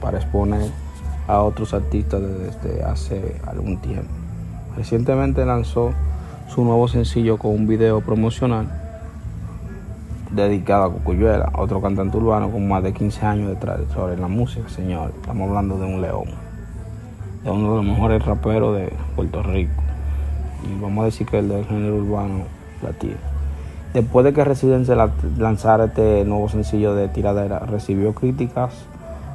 Para exponer a otros artistas desde hace algún tiempo. Recientemente lanzó su nuevo sencillo con un video promocional dedicado a Cocuyuela, otro cantante urbano con más de 15 años de trayectoria en la música, señor. Estamos hablando de un león, de uno de los mejores raperos de Puerto Rico. Y vamos a decir que el del género urbano latino. Después de que Residence lanzara este nuevo sencillo de tiradera, recibió críticas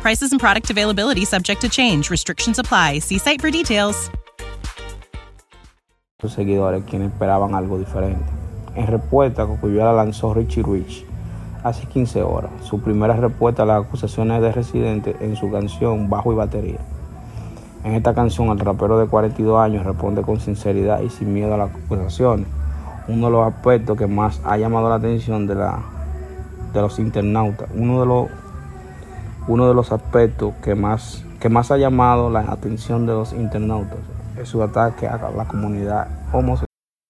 Prices and product availability subject to change. Restrictions apply. See site for details. Sus seguidores quienes esperaban algo diferente. En respuesta, Cocuyuela lanzó Richie Rich hace 15 horas, su primera respuesta a las acusaciones de Residente en su canción Bajo y Batería. En esta canción, el rapero de 42 años responde con sinceridad y sin miedo a las acusaciones. Uno de los aspectos que más ha llamado la atención de, la, de los internautas, uno de los uno de los aspectos que más, que más ha llamado la atención de los internautas es su ataque a la comunidad homosexual.